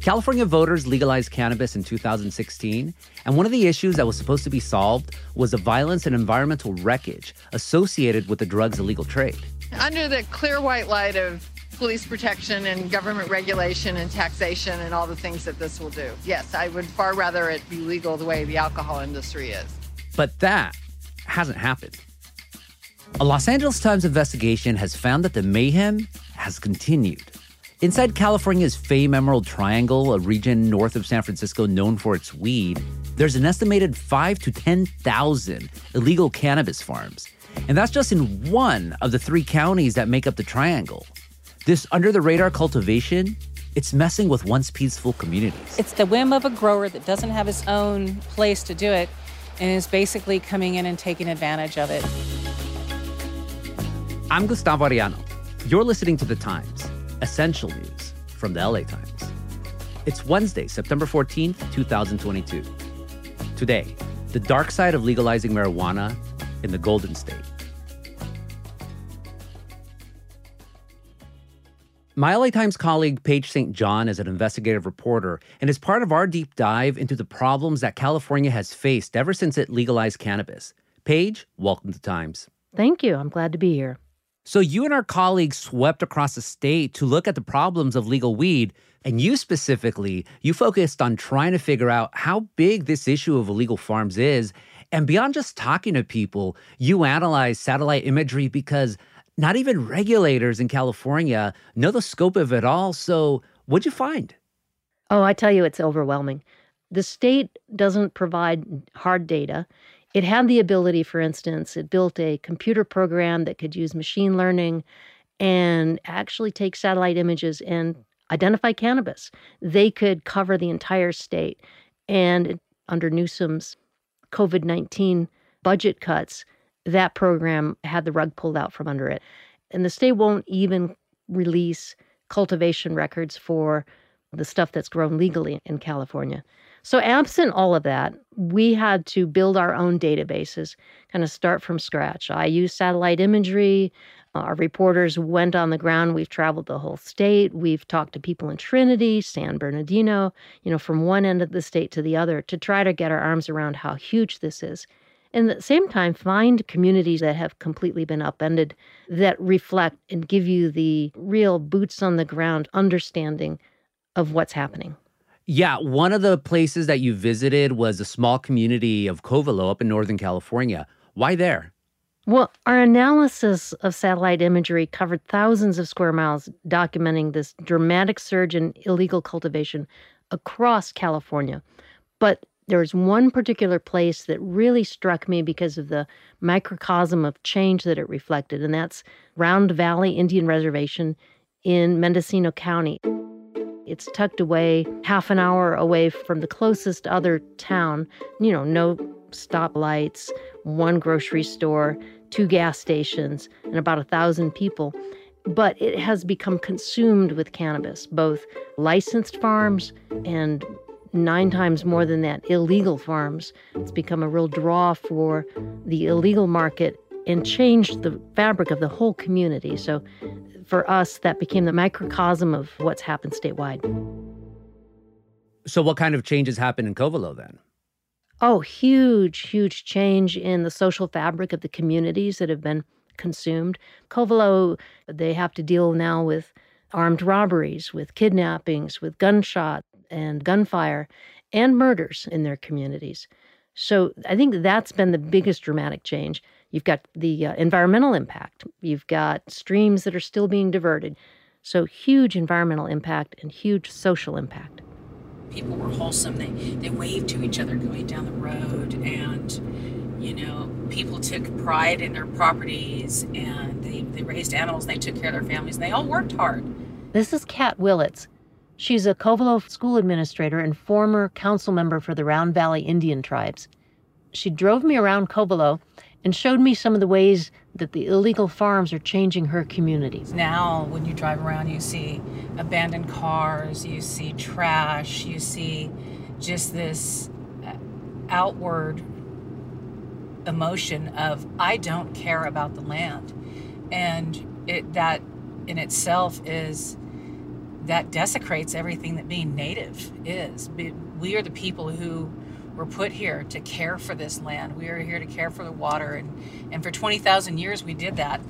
California voters legalized cannabis in 2016, and one of the issues that was supposed to be solved was the violence and environmental wreckage associated with the drug's illegal trade. Under the clear white light of police protection and government regulation and taxation and all the things that this will do. Yes, I would far rather it be legal the way the alcohol industry is. But that hasn't happened. A Los Angeles Times investigation has found that the mayhem has continued. Inside California's Fame Emerald Triangle, a region north of San Francisco known for its weed, there's an estimated 5 to 10,000 illegal cannabis farms. And that's just in one of the three counties that make up the triangle. This under the radar cultivation, it's messing with once peaceful communities. It's the whim of a grower that doesn't have his own place to do it and is basically coming in and taking advantage of it. I'm Gustavo Arellano. You're listening to The Times, essential news from the LA Times. It's Wednesday, September 14th, 2022. Today, the dark side of legalizing marijuana in the Golden State. My LA Times colleague Paige St. John is an investigative reporter and is part of our deep dive into the problems that California has faced ever since it legalized cannabis. Paige, welcome to Times. Thank you. I'm glad to be here. So, you and our colleagues swept across the state to look at the problems of legal weed. And you specifically, you focused on trying to figure out how big this issue of illegal farms is. And beyond just talking to people, you analyzed satellite imagery because not even regulators in California know the scope of it all. So, what'd you find? Oh, I tell you, it's overwhelming. The state doesn't provide hard data. It had the ability, for instance, it built a computer program that could use machine learning and actually take satellite images and hmm. identify cannabis. They could cover the entire state. And under Newsom's COVID 19 budget cuts, that program had the rug pulled out from under it. And the state won't even release cultivation records for the stuff that's grown legally in California. So, absent all of that, we had to build our own databases, kind of start from scratch. I used satellite imagery. Uh, our reporters went on the ground. We've traveled the whole state. We've talked to people in Trinity, San Bernardino, you know, from one end of the state to the other to try to get our arms around how huge this is and at the same time find communities that have completely been upended that reflect and give you the real boots on the ground understanding of what's happening. Yeah, one of the places that you visited was a small community of Covelo up in Northern California. Why there? Well, our analysis of satellite imagery covered thousands of square miles, documenting this dramatic surge in illegal cultivation across California. But there was one particular place that really struck me because of the microcosm of change that it reflected, and that's Round Valley Indian Reservation in Mendocino County. It's tucked away half an hour away from the closest other town, you know, no stoplights, one grocery store, two gas stations, and about a thousand people. But it has become consumed with cannabis, both licensed farms and nine times more than that illegal farms. It's become a real draw for the illegal market and changed the fabric of the whole community. So for us, that became the microcosm of what's happened statewide. So, what kind of changes happened in Covelo then? Oh, huge, huge change in the social fabric of the communities that have been consumed. Covelo, they have to deal now with armed robberies, with kidnappings, with gunshot and gunfire and murders in their communities. So I think that's been the biggest dramatic change. You've got the uh, environmental impact, you've got streams that are still being diverted. So huge environmental impact and huge social impact. People were wholesome. They, they waved to each other going down the road, and you know, people took pride in their properties and they, they raised animals, they took care of their families, and they all worked hard. This is Kat Willits. She's a Covelo school administrator and former council member for the Round Valley Indian tribes. She drove me around Covelo and showed me some of the ways that the illegal farms are changing her community. Now, when you drive around, you see abandoned cars, you see trash, you see just this uh, outward emotion of I don't care about the land. And it that in itself is that desecrates everything that being native is. We are the people who were put here to care for this land. We are here to care for the water. And, and for 20,000 years, we did that.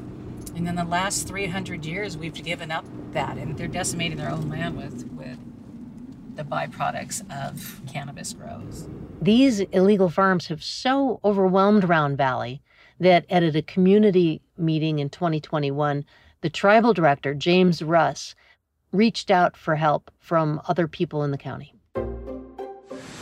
And then the last 300 years, we've given up that. And they're decimating their own land with, with the byproducts of cannabis grows. These illegal farms have so overwhelmed Round Valley that at a community meeting in 2021, the tribal director, James Russ, reached out for help from other people in the county.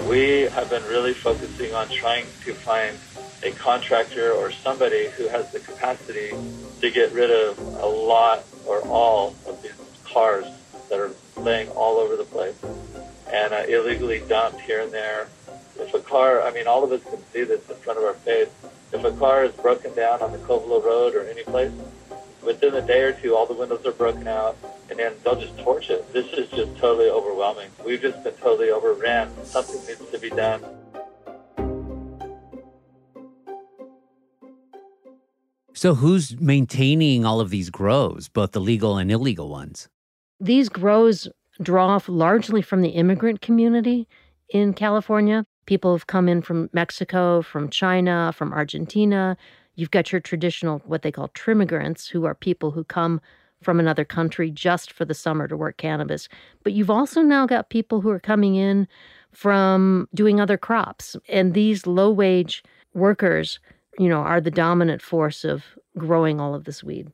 We have been really focusing on trying to find a contractor or somebody who has the capacity to get rid of a lot or all of these cars that are laying all over the place and uh, illegally dumped here and there. If a car, I mean, all of us can see this in front of our face. If a car is broken down on the Covelo Road or any place, within a day or two, all the windows are broken out, and then they'll just torch it. This is just totally overwhelming. We've just been totally overran. Something needs to be done. So, who's maintaining all of these grows, both the legal and illegal ones? These grows draw off largely from the immigrant community in California. People have come in from Mexico, from China, from Argentina, You've got your traditional, what they call trimigrants, who are people who come from another country just for the summer to work cannabis. But you've also now got people who are coming in from doing other crops. And these low wage workers, you know, are the dominant force of growing all of this weed.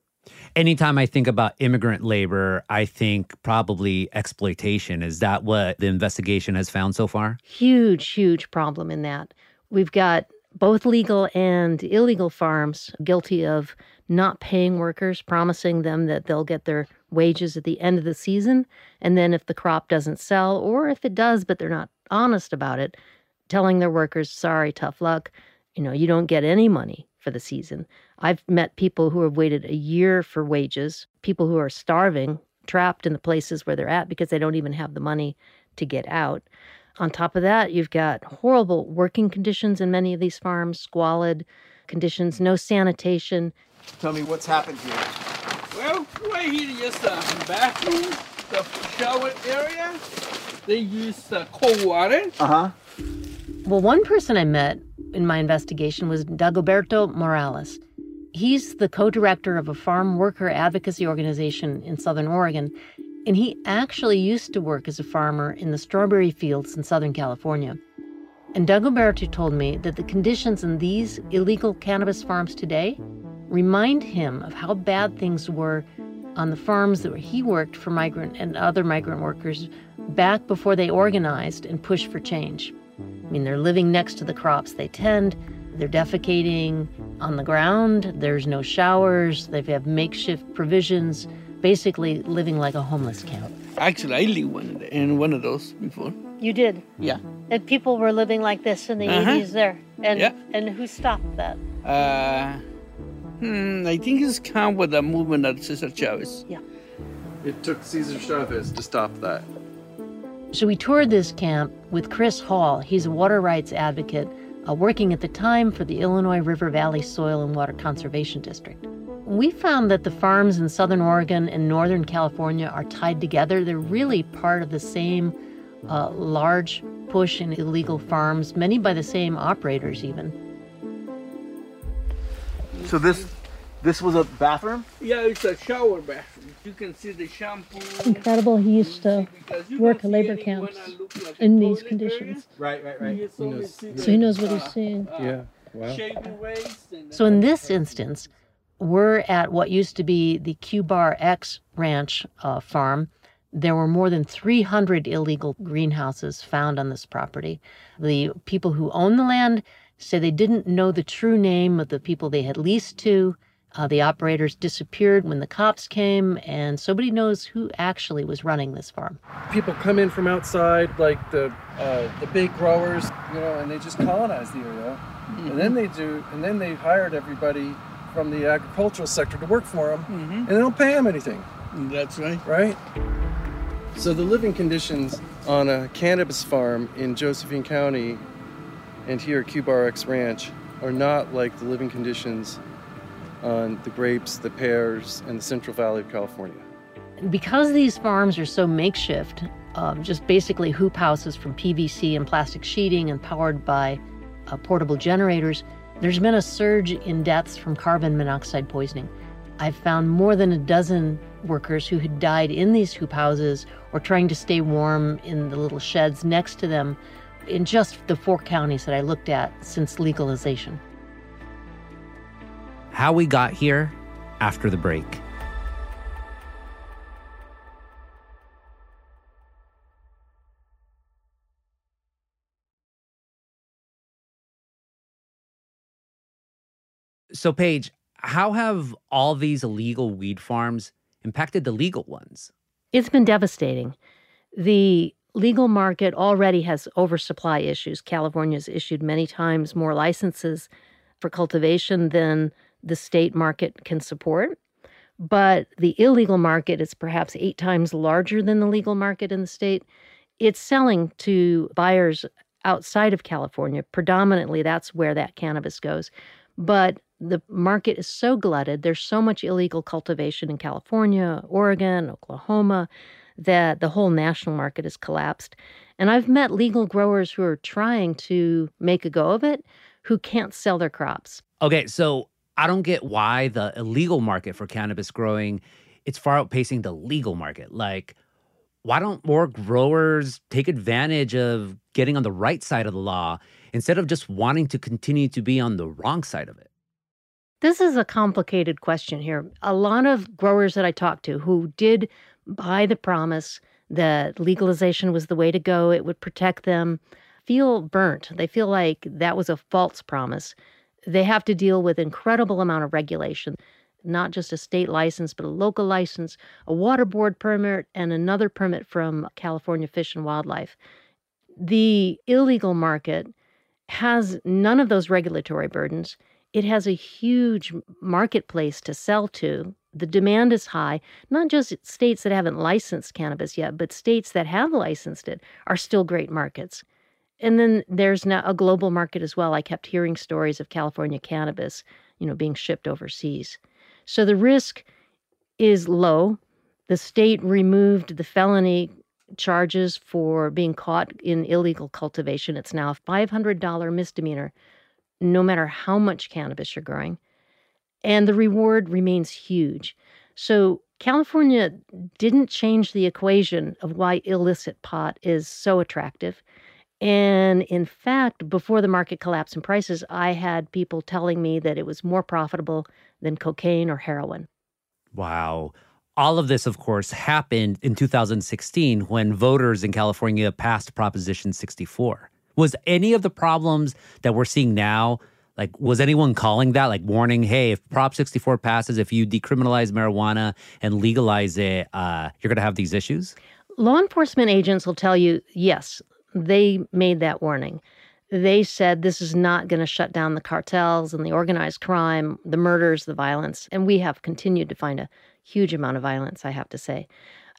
Anytime I think about immigrant labor, I think probably exploitation. Is that what the investigation has found so far? Huge, huge problem in that. We've got both legal and illegal farms guilty of not paying workers, promising them that they'll get their wages at the end of the season. And then if the crop doesn't sell, or if it does, but they're not honest about it, telling their workers, sorry, tough luck, you know, you don't get any money for the season. I've met people who have waited a year for wages, people who are starving, trapped in the places where they're at because they don't even have the money to get out. On top of that, you've got horrible working conditions in many of these farms, squalid conditions, no sanitation. Tell me what's happened here. Well, right here is the bathroom, the shower area. They use uh, cold water. Uh huh. Well, one person I met in my investigation was Dagoberto Morales. He's the co director of a farm worker advocacy organization in Southern Oregon, and he actually used to work as a farmer in the strawberry fields in Southern California. And Doug Dagoberto told me that the conditions in these illegal cannabis farms today remind him of how bad things were on the farms that he worked for migrant and other migrant workers back before they organized and pushed for change. I mean, they're living next to the crops they tend, they're defecating on the ground, there's no showers, they have makeshift provisions basically living like a homeless camp. Actually, I lived one in one of those before. You did? Yeah. And people were living like this in the uh-huh. 80s there. And yeah. and who stopped that? Uh, hmm, I think it's kind of with the movement of Cesar Chavez. Yeah. It took Cesar Chavez to stop that. So we toured this camp with Chris Hall. He's a water rights advocate uh, working at the time for the Illinois River Valley Soil and Water Conservation District. We found that the farms in southern Oregon and northern California are tied together. They're really part of the same uh, large push in illegal farms, many by the same operators, even. So this this was a bathroom? Yeah, it's a shower bathroom. You can see the shampoo. Incredible. He used to work labor camps like in these conditions. Right, right, right. He knows, so he knows what he's seeing. Uh, yeah. Wow. So in this instance, we're at what used to be the Q Bar X ranch uh, farm. There were more than 300 illegal greenhouses found on this property. The people who own the land say they didn't know the true name of the people they had leased to. Uh, the operators disappeared when the cops came, and nobody knows who actually was running this farm. People come in from outside, like the uh, the big growers, you know, and they just colonize the area, mm-hmm. and then they do, and then they hired everybody from the agricultural sector to work for them, mm-hmm. and they don't pay them anything. That's right. Right? So the living conditions on a cannabis farm in Josephine County and here at Q-Bar-X Ranch are not like the living conditions on the grapes, the pears, and the Central Valley of California. Because these farms are so makeshift, um, just basically hoop houses from PVC and plastic sheeting and powered by uh, portable generators, there's been a surge in deaths from carbon monoxide poisoning. I've found more than a dozen workers who had died in these hoop houses or trying to stay warm in the little sheds next to them in just the four counties that I looked at since legalization. How we got here after the break. So, Paige, how have all these illegal weed farms impacted the legal ones? It's been devastating. The legal market already has oversupply issues. California's issued many times more licenses for cultivation than the state market can support. But the illegal market is perhaps eight times larger than the legal market in the state. It's selling to buyers outside of California. Predominantly, that's where that cannabis goes. But the market is so glutted. There's so much illegal cultivation in California, Oregon, Oklahoma that the whole national market has collapsed. And I've met legal growers who are trying to make a go of it who can't sell their crops. Okay, so I don't get why the illegal market for cannabis growing it's far outpacing the legal market. Like why don't more growers take advantage of getting on the right side of the law instead of just wanting to continue to be on the wrong side of it? This is a complicated question here. A lot of growers that I talked to who did buy the promise that legalization was the way to go, it would protect them, feel burnt. They feel like that was a false promise. They have to deal with incredible amount of regulation, not just a state license, but a local license, a water board permit, and another permit from California Fish and Wildlife. The illegal market has none of those regulatory burdens it has a huge marketplace to sell to. The demand is high. Not just states that haven't licensed cannabis yet, but states that have licensed it are still great markets. And then there's now a global market as well. I kept hearing stories of California cannabis, you know, being shipped overseas. So the risk is low. The state removed the felony charges for being caught in illegal cultivation. It's now a $500 misdemeanor no matter how much cannabis you're growing. And the reward remains huge. So, California didn't change the equation of why illicit pot is so attractive. And in fact, before the market collapse in prices, I had people telling me that it was more profitable than cocaine or heroin. Wow. All of this, of course, happened in 2016 when voters in California passed Proposition 64. Was any of the problems that we're seeing now, like, was anyone calling that, like, warning, hey, if Prop 64 passes, if you decriminalize marijuana and legalize it, uh, you're going to have these issues? Law enforcement agents will tell you, yes, they made that warning. They said this is not going to shut down the cartels and the organized crime, the murders, the violence. And we have continued to find a huge amount of violence, I have to say.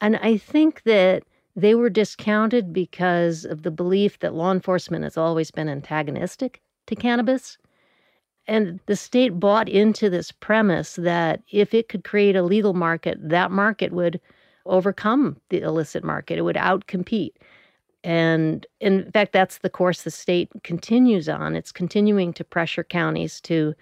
And I think that they were discounted because of the belief that law enforcement has always been antagonistic to cannabis. And the state bought into this premise that if it could create a legal market, that market would overcome the illicit market, it would outcompete. And in fact, that's the course the state continues on. It's continuing to pressure counties to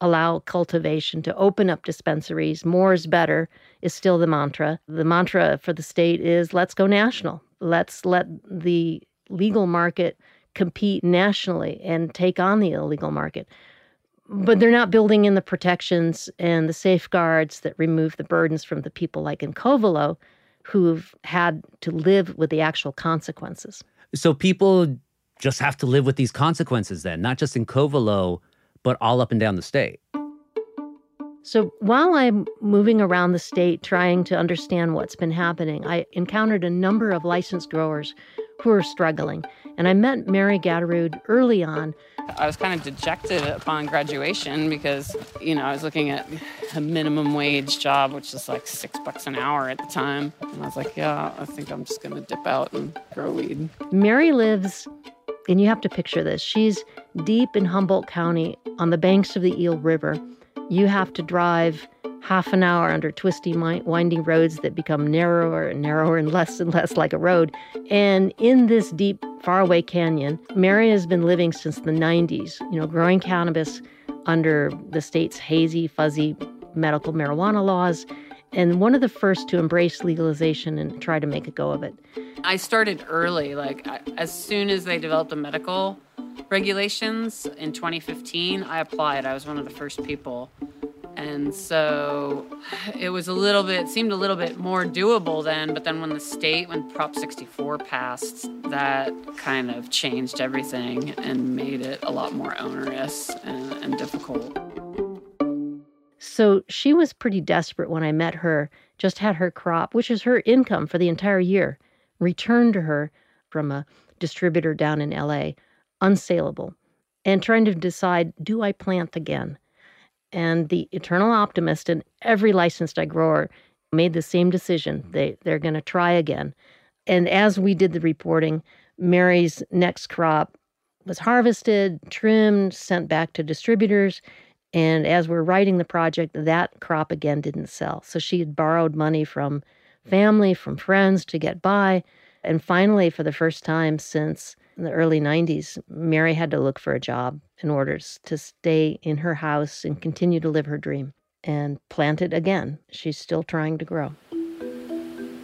allow cultivation, to open up dispensaries. More is better is still the mantra. The mantra for the state is let's go national. Let's let the legal market compete nationally and take on the illegal market. But they're not building in the protections and the safeguards that remove the burdens from the people like in Covelo who've had to live with the actual consequences. So people just have to live with these consequences then, not just in Covelo, but all up and down the state. So while I'm moving around the state trying to understand what's been happening, I encountered a number of licensed growers who are struggling. And I met Mary Gatterud early on. I was kind of dejected upon graduation because, you know, I was looking at a minimum wage job, which is like six bucks an hour at the time. And I was like, yeah, I think I'm just going to dip out and grow weed. Mary lives and you have to picture this. She's deep in Humboldt County on the banks of the Eel River. You have to drive half an hour under twisty, winding roads that become narrower and narrower and less and less like a road. And in this deep, faraway canyon, Mary has been living since the 90s, you know, growing cannabis under the state's hazy, fuzzy medical marijuana laws and one of the first to embrace legalization and try to make a go of it. I started early, like as soon as they developed a medical regulations in 2015, I applied. I was one of the first people. And so it was a little bit, seemed a little bit more doable then. But then when the state, when Prop 64 passed, that kind of changed everything and made it a lot more onerous and, and difficult. So she was pretty desperate when I met her, just had her crop, which is her income for the entire year, returned to her from a distributor down in LA, unsaleable, and trying to decide do I plant again? And the eternal optimist and every licensed ag grower made the same decision. They, they're going to try again. And as we did the reporting, Mary's next crop was harvested, trimmed, sent back to distributors. And as we're writing the project, that crop again didn't sell. So she had borrowed money from family, from friends to get by. And finally, for the first time since the early 90s, Mary had to look for a job in order to stay in her house and continue to live her dream and plant it again. She's still trying to grow.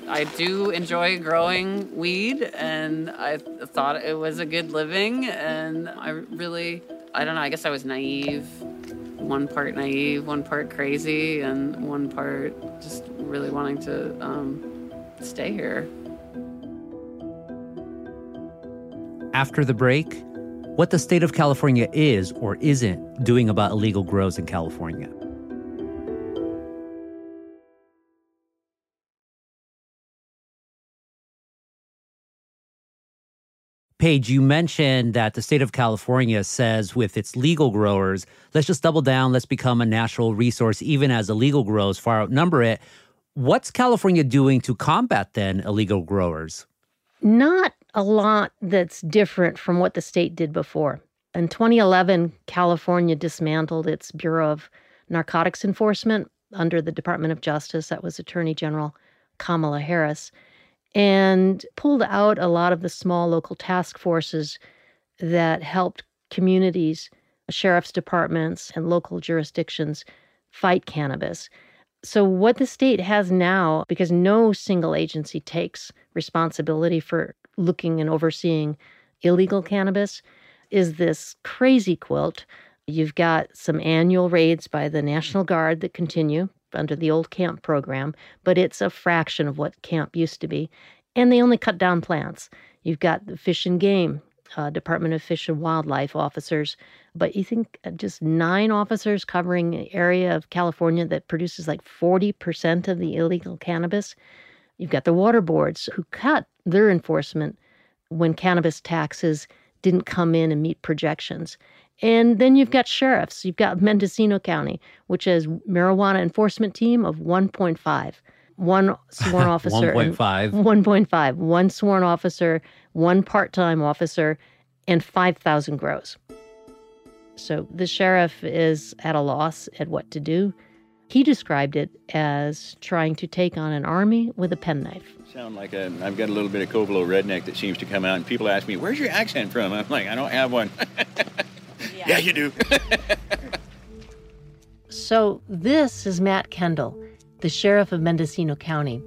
I do enjoy growing weed, and I thought it was a good living. And I really, I don't know, I guess I was naive one part naive, one part crazy, and one part just really wanting to um, stay here. After the break, what the state of California is or isn't doing about illegal grows in California. Paige, you mentioned that the state of California says with its legal growers, let's just double down, let's become a natural resource, even as illegal grows far outnumber it. What's California doing to combat then illegal growers? Not a lot that's different from what the state did before. In 2011, California dismantled its Bureau of Narcotics Enforcement under the Department of Justice. That was Attorney General Kamala Harris and pulled out a lot of the small local task forces that helped communities, sheriff's departments, and local jurisdictions fight cannabis. So, what the state has now, because no single agency takes responsibility for looking and overseeing illegal cannabis, is this crazy quilt. You've got some annual raids by the National Guard that continue under the old camp program, but it's a fraction of what camp used to be. And they only cut down plants. You've got the Fish and Game, uh, Department of Fish and Wildlife officers, but you think uh, just nine officers covering an area of California that produces like 40% of the illegal cannabis. You've got the water boards who cut their enforcement when cannabis taxes didn't come in and meet projections. And then you've got sheriffs. You've got Mendocino County, which has marijuana enforcement team of 1.5. One sworn officer. 1.5. 1.5. One sworn officer, one part time officer, and 5,000 grows. So the sheriff is at a loss at what to do. He described it as trying to take on an army with a penknife. Sound like a, I've got a little bit of Covelo redneck that seems to come out, and people ask me, "Where's your accent from?" I'm like, "I don't have one." yeah. yeah, you do. so this is Matt Kendall, the sheriff of Mendocino County.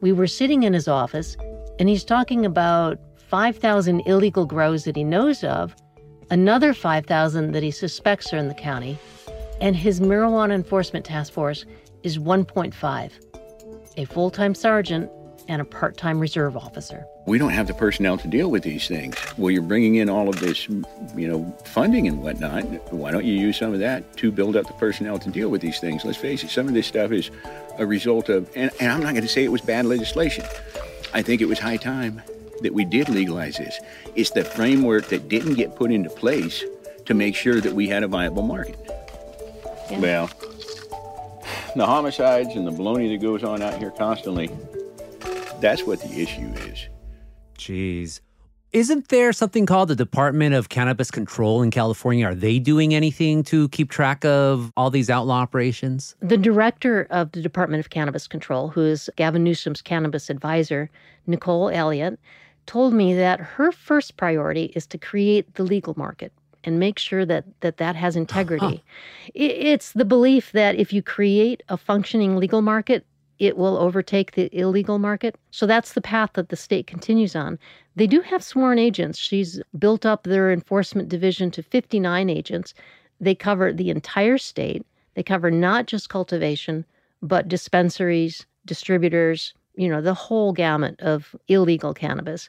We were sitting in his office, and he's talking about 5,000 illegal grows that he knows of, another 5,000 that he suspects are in the county, and his marijuana enforcement task force is 1.5 a full time sergeant and a part time reserve officer. We don't have the personnel to deal with these things. Well, you're bringing in all of this, you know, funding and whatnot. Why don't you use some of that to build up the personnel to deal with these things? Let's face it, some of this stuff is a result of, and, and I'm not going to say it was bad legislation. I think it was high time that we did legalize this. It's the framework that didn't get put into place to make sure that we had a viable market. Yeah. Well, the homicides and the baloney that goes on out here constantly, that's what the issue is. Jeez. Isn't there something called the Department of Cannabis Control in California? Are they doing anything to keep track of all these outlaw operations? The director of the Department of Cannabis Control, who is Gavin Newsom's cannabis advisor, Nicole Elliott, told me that her first priority is to create the legal market and make sure that that, that has integrity. It's the belief that if you create a functioning legal market, it will overtake the illegal market. So that's the path that the state continues on. They do have sworn agents. She's built up their enforcement division to 59 agents. They cover the entire state. They cover not just cultivation, but dispensaries, distributors, you know, the whole gamut of illegal cannabis.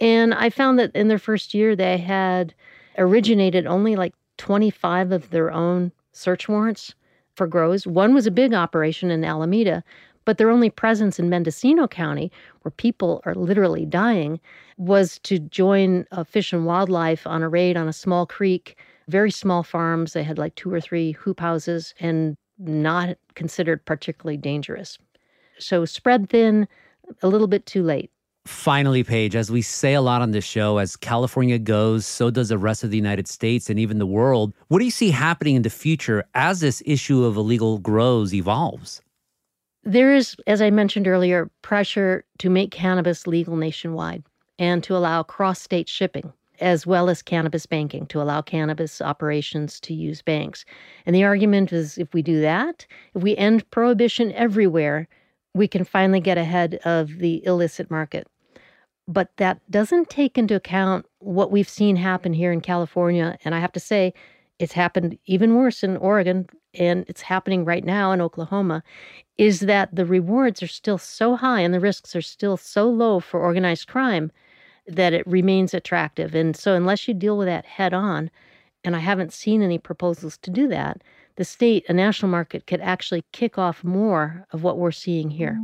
And I found that in their first year, they had originated only like 25 of their own search warrants for grows. One was a big operation in Alameda, but their only presence in Mendocino County, where people are literally dying, was to join Fish and Wildlife on a raid on a small creek, very small farms. They had like two or three hoop houses and not considered particularly dangerous. So spread thin, a little bit too late. Finally, Paige, as we say a lot on this show, as California goes, so does the rest of the United States and even the world. What do you see happening in the future as this issue of illegal grows evolves? There is, as I mentioned earlier, pressure to make cannabis legal nationwide and to allow cross state shipping, as well as cannabis banking, to allow cannabis operations to use banks. And the argument is if we do that, if we end prohibition everywhere, we can finally get ahead of the illicit market. But that doesn't take into account what we've seen happen here in California. And I have to say, it's happened even worse in Oregon and it's happening right now in Oklahoma, is that the rewards are still so high and the risks are still so low for organized crime that it remains attractive. And so, unless you deal with that head on, and I haven't seen any proposals to do that, the state, a national market, could actually kick off more of what we're seeing here.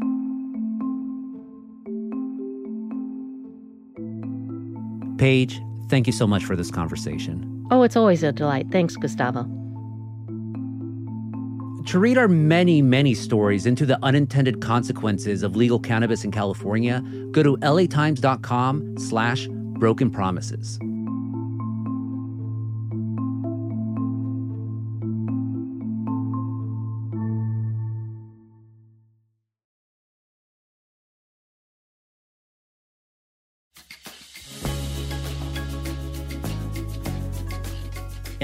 Paige, thank you so much for this conversation. Oh, it's always a delight. Thanks, Gustavo. To read our many, many stories into the unintended consequences of legal cannabis in California, go to latimes.com slash broken promises.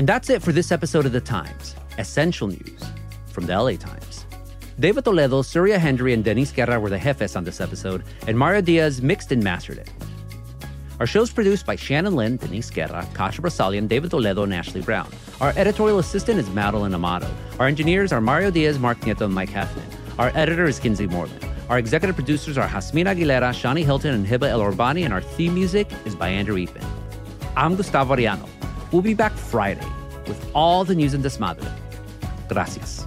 And that's it for this episode of The Times, Essential News from the LA Times. David Toledo, Surya Hendry, and Denise Guerra were the jefes on this episode, and Mario Diaz mixed and mastered it. Our show is produced by Shannon Lin, Denise Guerra, Kasia Broussalian, David Toledo, and Ashley Brown. Our editorial assistant is Madeline Amato. Our engineers are Mario Diaz, Mark Nieto, and Mike Heffernan. Our editor is Kinsey Moreland. Our executive producers are Jasmine Aguilera, Shani Hilton, and Heba Elorbany, and our theme music is by Andrew Eapen. I'm Gustavo Arellano. We'll be back Friday with all the news in Desmadre. Gracias.